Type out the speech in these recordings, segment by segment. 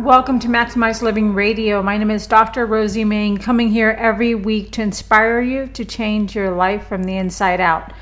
Welcome to Maximize Living Radio. My name is Dr. Rosie Main, coming here every week to inspire you to change your life from the inside out.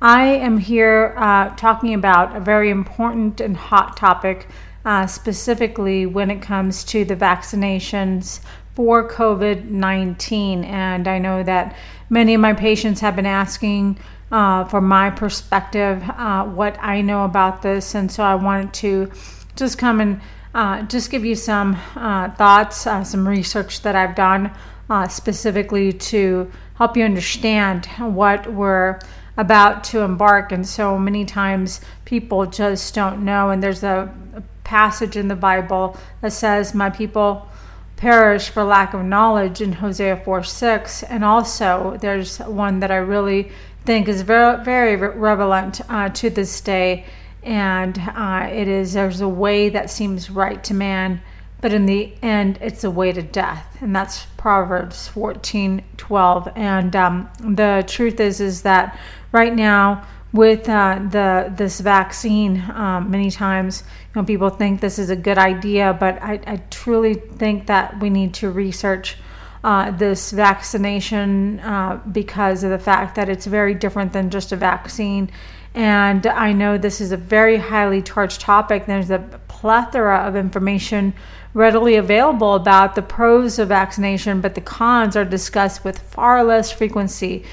I am here uh, talking about a very important and hot topic, uh, specifically when it comes to the vaccinations for COVID 19. And I know that many of my patients have been asking uh, for my perspective, uh, what I know about this. And so I wanted to just come and uh, just give you some uh, thoughts, uh, some research that I've done uh, specifically to help you understand what we're about to embark. And so many times people just don't know. And there's a, a passage in the Bible that says, My people perish for lack of knowledge in Hosea 4 6. And also, there's one that I really think is very, very relevant uh, to this day. And uh, it is there's a way that seems right to man, but in the end, it's a way to death. And that's Proverbs 14 12. And um, the truth is, is that right now, with uh, the this vaccine, um, many times you know people think this is a good idea, but I, I truly think that we need to research uh, this vaccination uh, because of the fact that it's very different than just a vaccine. And I know this is a very highly charged topic. There's a plethora of information readily available about the pros of vaccination, but the cons are discussed with far less frequency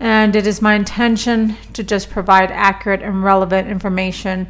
and it is my intention to just provide accurate and relevant information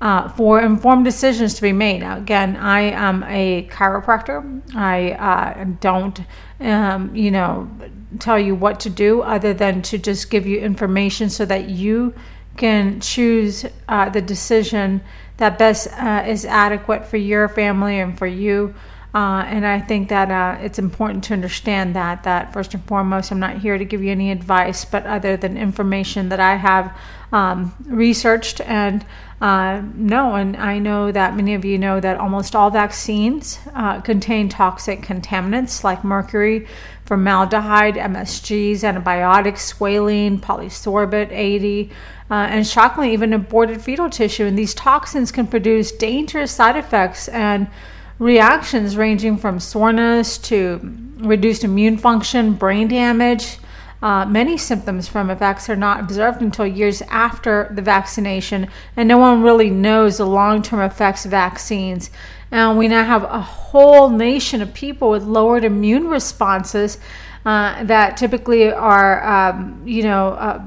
uh, for informed decisions to be made. Now, again, I am a chiropractor. I uh, don't, um, you know, tell you what to do other than to just give you information so that you can choose uh, the decision that best uh, is adequate for your family and for you. Uh, and I think that uh, it's important to understand that that first and foremost, I'm not here to give you any advice, but other than information that I have um, researched and uh, know. And I know that many of you know that almost all vaccines uh, contain toxic contaminants like mercury, formaldehyde, MSGs, antibiotics, squalene, polysorbate 80. Uh, and shockingly, even aborted fetal tissue. And these toxins can produce dangerous side effects and reactions ranging from soreness to reduced immune function, brain damage. Uh, many symptoms from effects are not observed until years after the vaccination, and no one really knows the long term effects of vaccines. And we now have a whole nation of people with lowered immune responses uh, that typically are, um, you know, uh,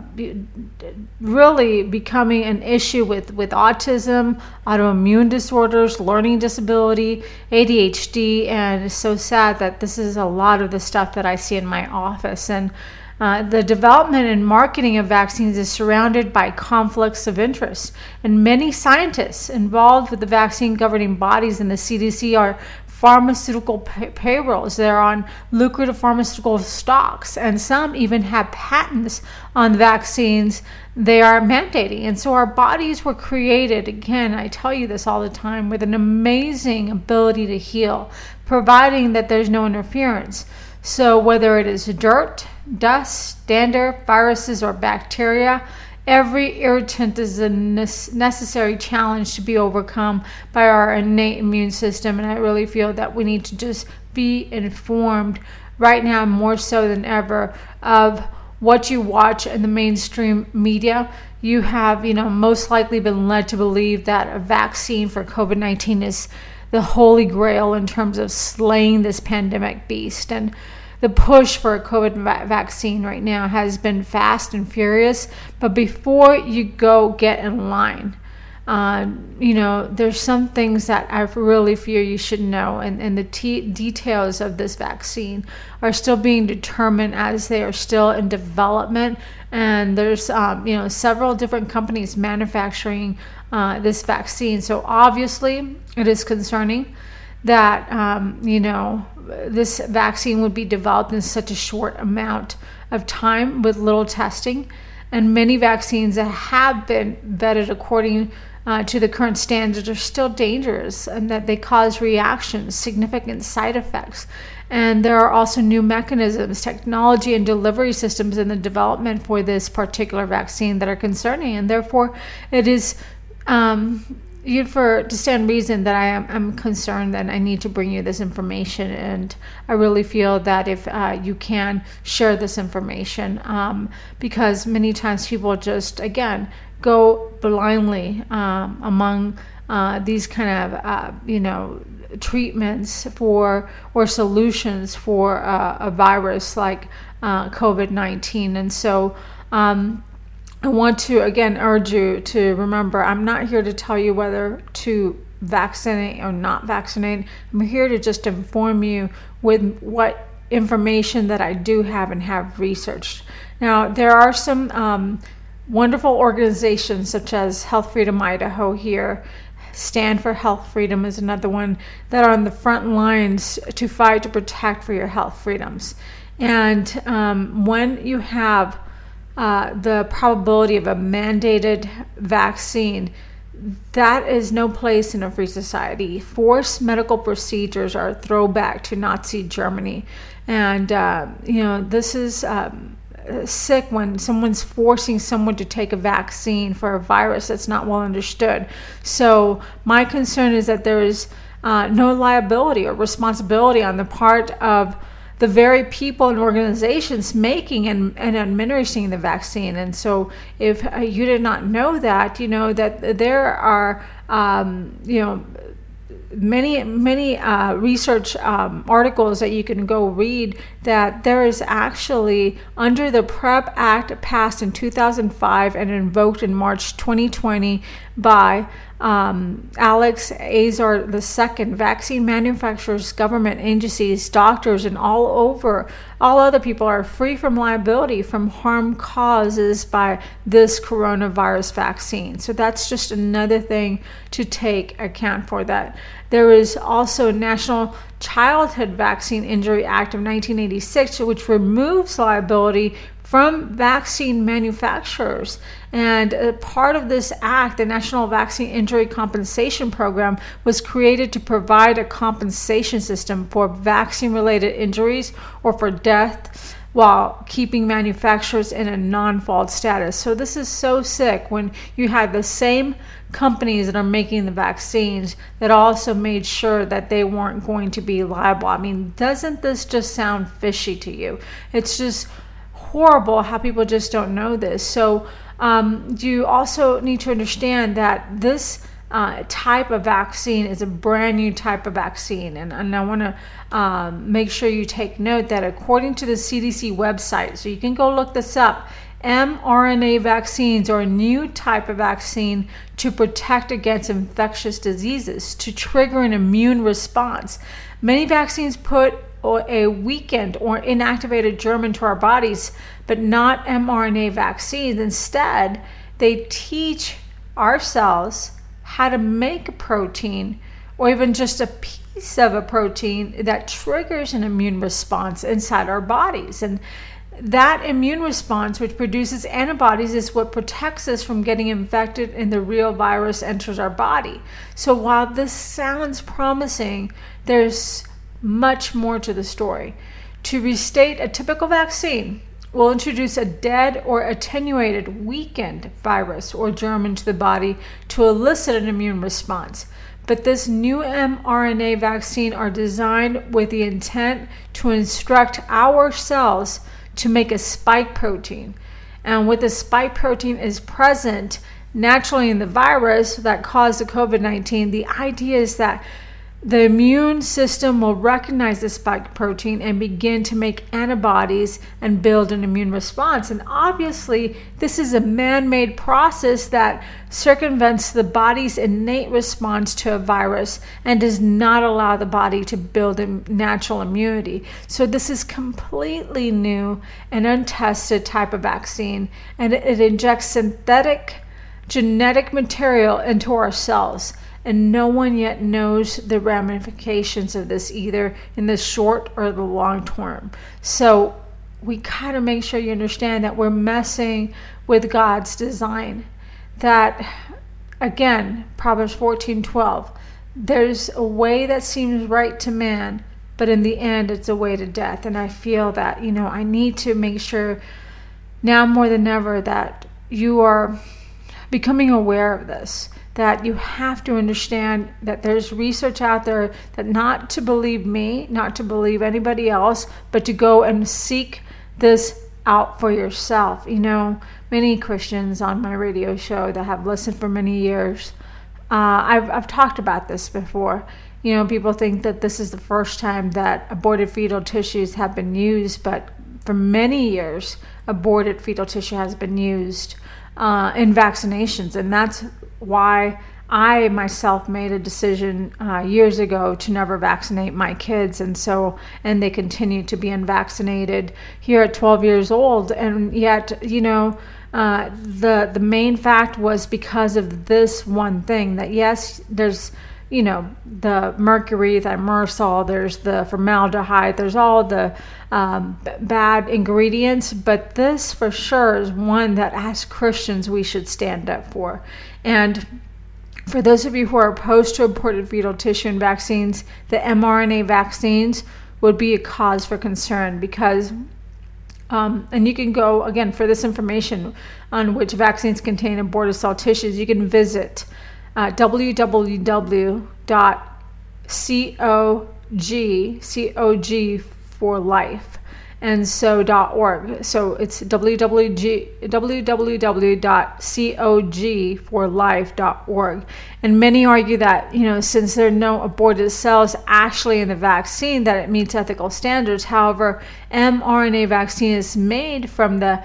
really becoming an issue with, with autism, autoimmune disorders, learning disability, ADHD, and it's so sad that this is a lot of the stuff that I see in my office. And uh, the development and marketing of vaccines is surrounded by conflicts of interest, and many scientists involved with the vaccine governing bodies and the CDC are pharmaceutical pay- payrolls. They're on lucrative pharmaceutical stocks, and some even have patents on vaccines they are mandating. And so our bodies were created, again, I tell you this all the time, with an amazing ability to heal, providing that there's no interference. So whether it is dirt, dust, dander, viruses, or bacteria, Every irritant is a necessary challenge to be overcome by our innate immune system. And I really feel that we need to just be informed right now, more so than ever, of what you watch in the mainstream media. You have, you know, most likely been led to believe that a vaccine for COVID 19 is the holy grail in terms of slaying this pandemic beast. And the push for a COVID va- vaccine right now has been fast and furious. But before you go get in line, uh, you know, there's some things that I really fear you should know, and, and the t- details of this vaccine are still being determined as they are still in development. And there's, um, you know, several different companies manufacturing uh, this vaccine. So obviously, it is concerning that um, you know this vaccine would be developed in such a short amount of time with little testing, and many vaccines that have been vetted according uh, to the current standards are still dangerous and that they cause reactions, significant side effects. And there are also new mechanisms, technology, and delivery systems in the development for this particular vaccine that are concerning. And therefore, it is um, you for to stand reason that I am I'm concerned that I need to bring you this information, and I really feel that if uh, you can share this information, um, because many times people just again go blindly um, among uh, these kind of uh, you know treatments for or solutions for uh, a virus like uh, COVID 19. And so um, I want to again urge you to remember I'm not here to tell you whether to vaccinate or not vaccinate. I'm here to just inform you with what information that I do have and have researched. Now, there are some um, wonderful organizations such as Health Freedom Idaho here Stand for Health Freedom is another one that are on the front lines to fight to protect for your health freedoms. And um, when you have uh, the probability of a mandated vaccine, that is no place in a free society. Forced medical procedures are a throwback to Nazi Germany. And, uh, you know, this is. Um, sick when someone's forcing someone to take a vaccine for a virus that's not well understood. So, my concern is that there is uh, no liability or responsibility on the part of the very people and organizations making and, and administering the vaccine. And so, if uh, you did not know that, you know that there are, um, you know, many many uh, research um, articles that you can go read that there is actually under the prep act passed in 2005 and invoked in march 2020 by um, Alex Azar II, vaccine manufacturers, government agencies, doctors, and all over, all other people are free from liability from harm causes by this coronavirus vaccine. So that's just another thing to take account for that. There is also National Childhood Vaccine Injury Act of 1986, which removes liability from vaccine manufacturers. And part of this act, the National Vaccine Injury Compensation Program, was created to provide a compensation system for vaccine related injuries or for death while keeping manufacturers in a non fault status. So, this is so sick when you have the same companies that are making the vaccines that also made sure that they weren't going to be liable. I mean, doesn't this just sound fishy to you? It's just horrible how people just don't know this. So, um, you also need to understand that this uh, type of vaccine is a brand new type of vaccine. And, and I want to um, make sure you take note that according to the CDC website, so you can go look this up, mRNA vaccines are a new type of vaccine to protect against infectious diseases, to trigger an immune response. Many vaccines put or a weakened or inactivated germ into our bodies, but not mRNA vaccines. Instead, they teach our cells how to make a protein or even just a piece of a protein that triggers an immune response inside our bodies. And that immune response, which produces antibodies, is what protects us from getting infected and the real virus enters our body. So while this sounds promising, there's much more to the story. To restate, a typical vaccine will introduce a dead or attenuated, weakened virus or germ into the body to elicit an immune response. But this new mRNA vaccine are designed with the intent to instruct our cells to make a spike protein. And with the spike protein is present naturally in the virus that caused the COVID 19, the idea is that the immune system will recognize the spike protein and begin to make antibodies and build an immune response. And obviously, this is a man made process that circumvents the body's innate response to a virus and does not allow the body to build a natural immunity. So, this is completely new and untested type of vaccine, and it injects synthetic genetic material into our cells and no one yet knows the ramifications of this either in the short or the long term. So we got to make sure you understand that we're messing with God's design. That again, Proverbs 14:12, there's a way that seems right to man, but in the end it's a way to death. And I feel that, you know, I need to make sure now more than ever that you are becoming aware of this that you have to understand that there's research out there that not to believe me, not to believe anybody else, but to go and seek this out for yourself. You know, many Christians on my radio show that have listened for many years, uh, I've, I've talked about this before. You know, people think that this is the first time that aborted fetal tissues have been used, but for many years, aborted fetal tissue has been used uh, in vaccinations, and that's why I myself made a decision uh, years ago to never vaccinate my kids, and so and they continue to be unvaccinated here at 12 years old, and yet you know. Uh, the the main fact was because of this one thing that yes there's you know the mercury thimerosal there's the formaldehyde there's all the um, bad ingredients. But this for sure is one that as christians we should stand up for and for those of you who are opposed to aborted fetal tissue and vaccines the mrna vaccines would be a cause for concern because um, and you can go again for this information on which vaccines contain aborted cell tissues you can visit uh, www.cog for life and so .org. So it's www, www.cogforlife.org. And many argue that, you know, since there are no aborted cells actually in the vaccine, that it meets ethical standards. However, mRNA vaccine is made from the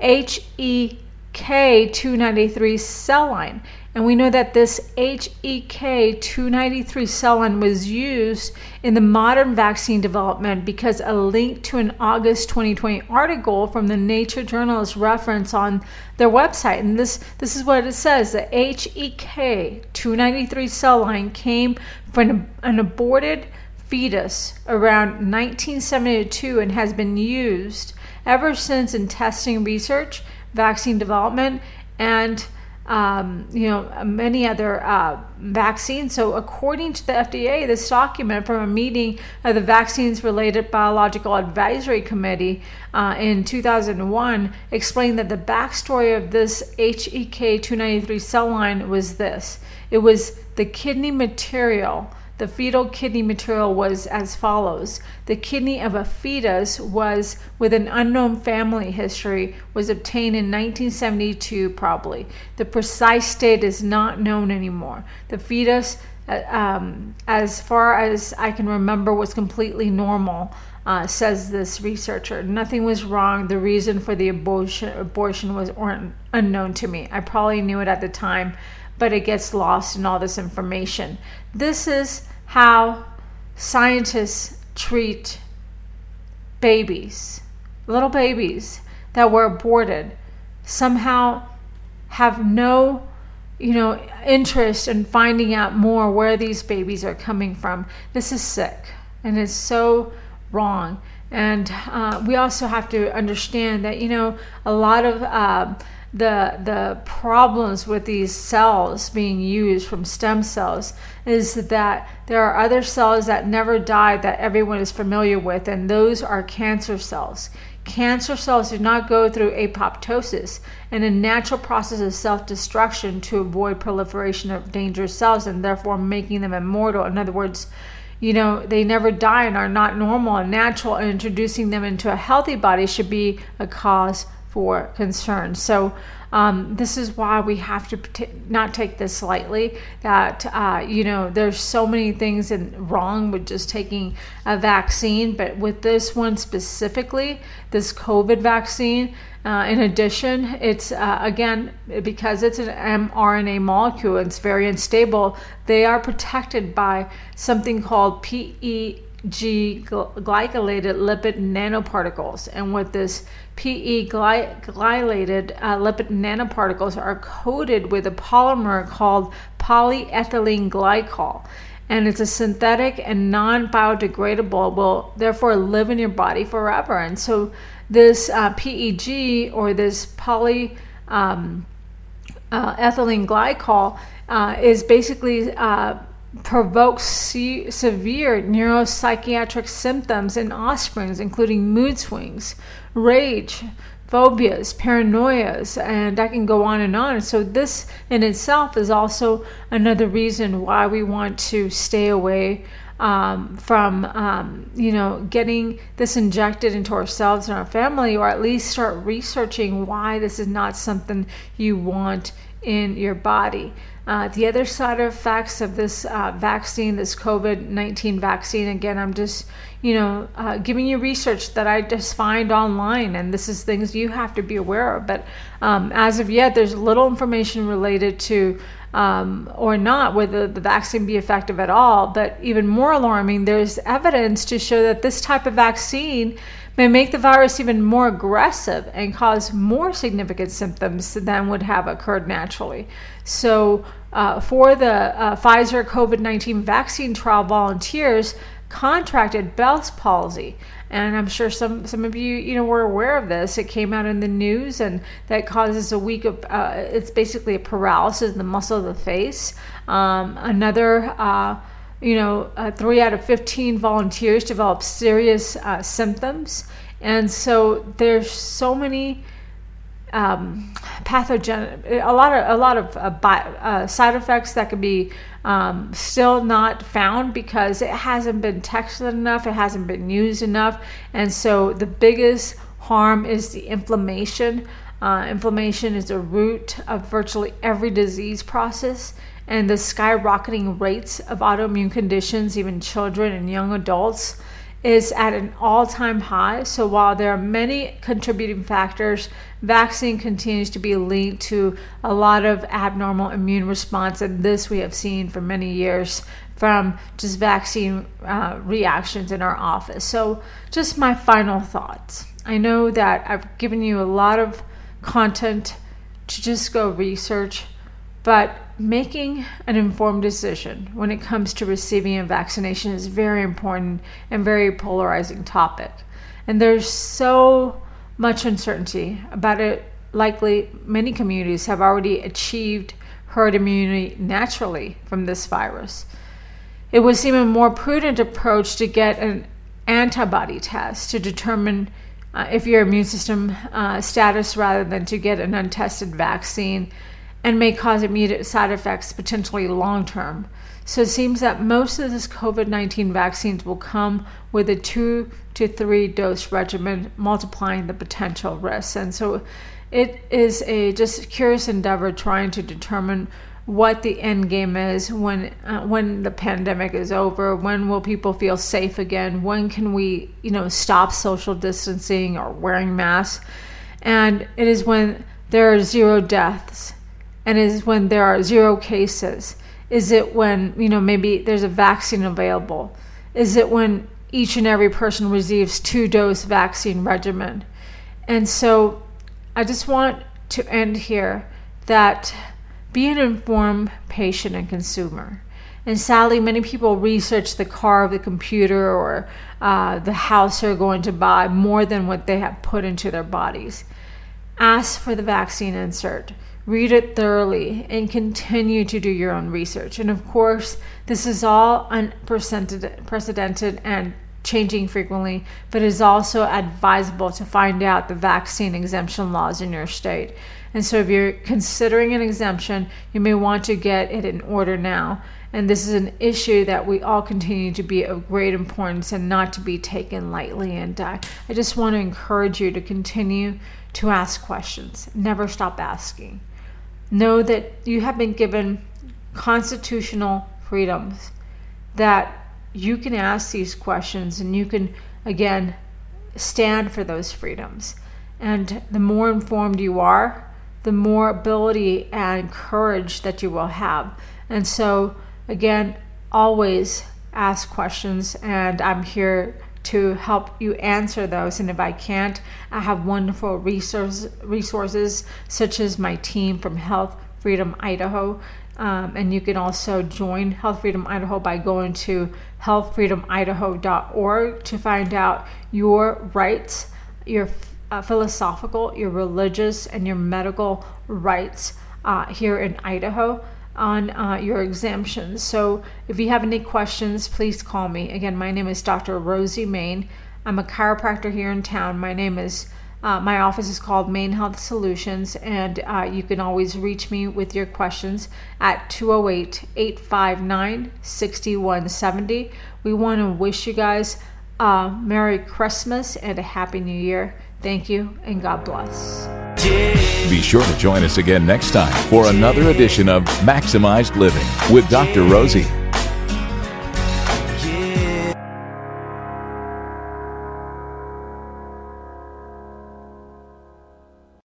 HEK293 cell line. And we know that this HEK 293 cell line was used in the Moderna vaccine development because a link to an August 2020 article from the Nature Journal is on their website. And this, this is what it says the HEK 293 cell line came from an, an aborted fetus around 1972 and has been used ever since in testing research, vaccine development, and um, you know, many other uh, vaccines. So, according to the FDA, this document from a meeting of the Vaccines Related Biological Advisory Committee uh, in 2001 explained that the backstory of this HEK 293 cell line was this it was the kidney material the fetal kidney material was as follows. The kidney of a fetus was with an unknown family history was obtained in 1972 probably. The precise date is not known anymore. The fetus uh, um, as far as I can remember was completely normal. Uh, says this researcher. Nothing was wrong. The reason for the abortion, abortion was unknown to me. I probably knew it at the time, but it gets lost in all this information. This is how scientists treat babies, little babies that were aborted, somehow have no you know interest in finding out more where these babies are coming from. This is sick and it's so wrong. And uh, we also have to understand that you know a lot of uh, the the problems with these cells being used from stem cells is that there are other cells that never die that everyone is familiar with and those are cancer cells. Cancer cells do not go through apoptosis and a natural process of self-destruction to avoid proliferation of dangerous cells and therefore making them immortal. In other words you know they never die and are not normal. And natural and introducing them into a healthy body should be a cause for concern. So um, this is why we have to t- not take this lightly. That uh, you know, there's so many things in, wrong with just taking a vaccine, but with this one specifically, this COVID vaccine. Uh, in addition, it's uh, again because it's an mRNA molecule, it's very unstable. They are protected by something called PE glycolated lipid nanoparticles. And what this PE glycolated uh, lipid nanoparticles are coated with a polymer called polyethylene glycol. And it's a synthetic and non biodegradable, will therefore live in your body forever. And so, this uh, PEG or this poly um, uh, ethylene glycol uh, is basically uh, provokes se- severe neuropsychiatric symptoms in offsprings, including mood swings, rage, phobias, paranoias, and I can go on and on. So, this in itself is also another reason why we want to stay away um, from, um, you know, getting this injected into ourselves and our family, or at least start researching why this is not something you want in your body. Uh, the other side effects of this uh, vaccine, this COVID 19 vaccine, again, I'm just, you know, uh, giving you research that I just find online, and this is things you have to be aware of. But um, as of yet, there's little information related to um, or not whether the vaccine be effective at all. But even more alarming, there's evidence to show that this type of vaccine may make the virus even more aggressive and cause more significant symptoms than would have occurred naturally. So, uh, for the uh, Pfizer COVID 19 vaccine trial, volunteers contracted Bell's palsy. And I'm sure some, some of you, you know, were aware of this. It came out in the news, and that causes a week of, uh, it's basically a paralysis in the muscle of the face. Um, another, uh, you know, uh, three out of 15 volunteers develop serious uh, symptoms. And so there's so many um, pathogen, a lot of a lot of uh, bi- uh, side effects that could be um, still not found because it hasn't been tested enough, it hasn't been used enough, and so the biggest harm is the inflammation. Uh, inflammation is the root of virtually every disease process, and the skyrocketing rates of autoimmune conditions, even children and young adults, is at an all time high. So while there are many contributing factors, vaccine continues to be linked to a lot of abnormal immune response. And this we have seen for many years from just vaccine uh, reactions in our office. So, just my final thoughts. I know that I've given you a lot of content to just go research, but making an informed decision when it comes to receiving a vaccination is very important and very polarizing topic. And there's so much uncertainty about it. Likely, many communities have already achieved herd immunity naturally from this virus. It would seem a more prudent approach to get an antibody test to determine uh, if your immune system uh, status rather than to get an untested vaccine and may cause immediate side effects potentially long term. So it seems that most of this COVID 19 vaccines will come with a two to three dose regimen, multiplying the potential risks. And so it is a just curious endeavor trying to determine what the end game is when uh, when the pandemic is over when will people feel safe again when can we you know stop social distancing or wearing masks and it is when there are zero deaths and is when there are zero cases? Is it when, you know, maybe there's a vaccine available? Is it when each and every person receives two dose vaccine regimen? And so I just want to end here that be an informed patient and consumer. And sadly, many people research the car, the computer, or uh, the house they're going to buy more than what they have put into their bodies. Ask for the vaccine insert read it thoroughly, and continue to do your own research. And of course, this is all unprecedented and changing frequently, but it is also advisable to find out the vaccine exemption laws in your state. And so, if you're considering an exemption, you may want to get it in order now. And this is an issue that we all continue to be of great importance and not to be taken lightly. And uh, I just want to encourage you to continue to ask questions, never stop asking. Know that you have been given constitutional freedoms, that you can ask these questions and you can, again, stand for those freedoms. And the more informed you are, the more ability and courage that you will have. And so, again, always ask questions, and I'm here to help you answer those. And if I can't, I have wonderful resource, resources such as my team from Health Freedom Idaho. Um, and you can also join Health Freedom Idaho by going to healthfreedomidaho.org to find out your rights, your uh, philosophical, your religious, and your medical rights uh, here in Idaho on uh, your exemptions. So if you have any questions, please call me. Again, my name is Dr. Rosie Main. I'm a chiropractor here in town. My name is uh, my office is called Main Health Solutions, and uh, you can always reach me with your questions at 208 859 6170. We want to wish you guys a Merry Christmas and a Happy New Year. Thank you, and God bless. Be sure to join us again next time for another edition of Maximized Living with Dr. Rosie.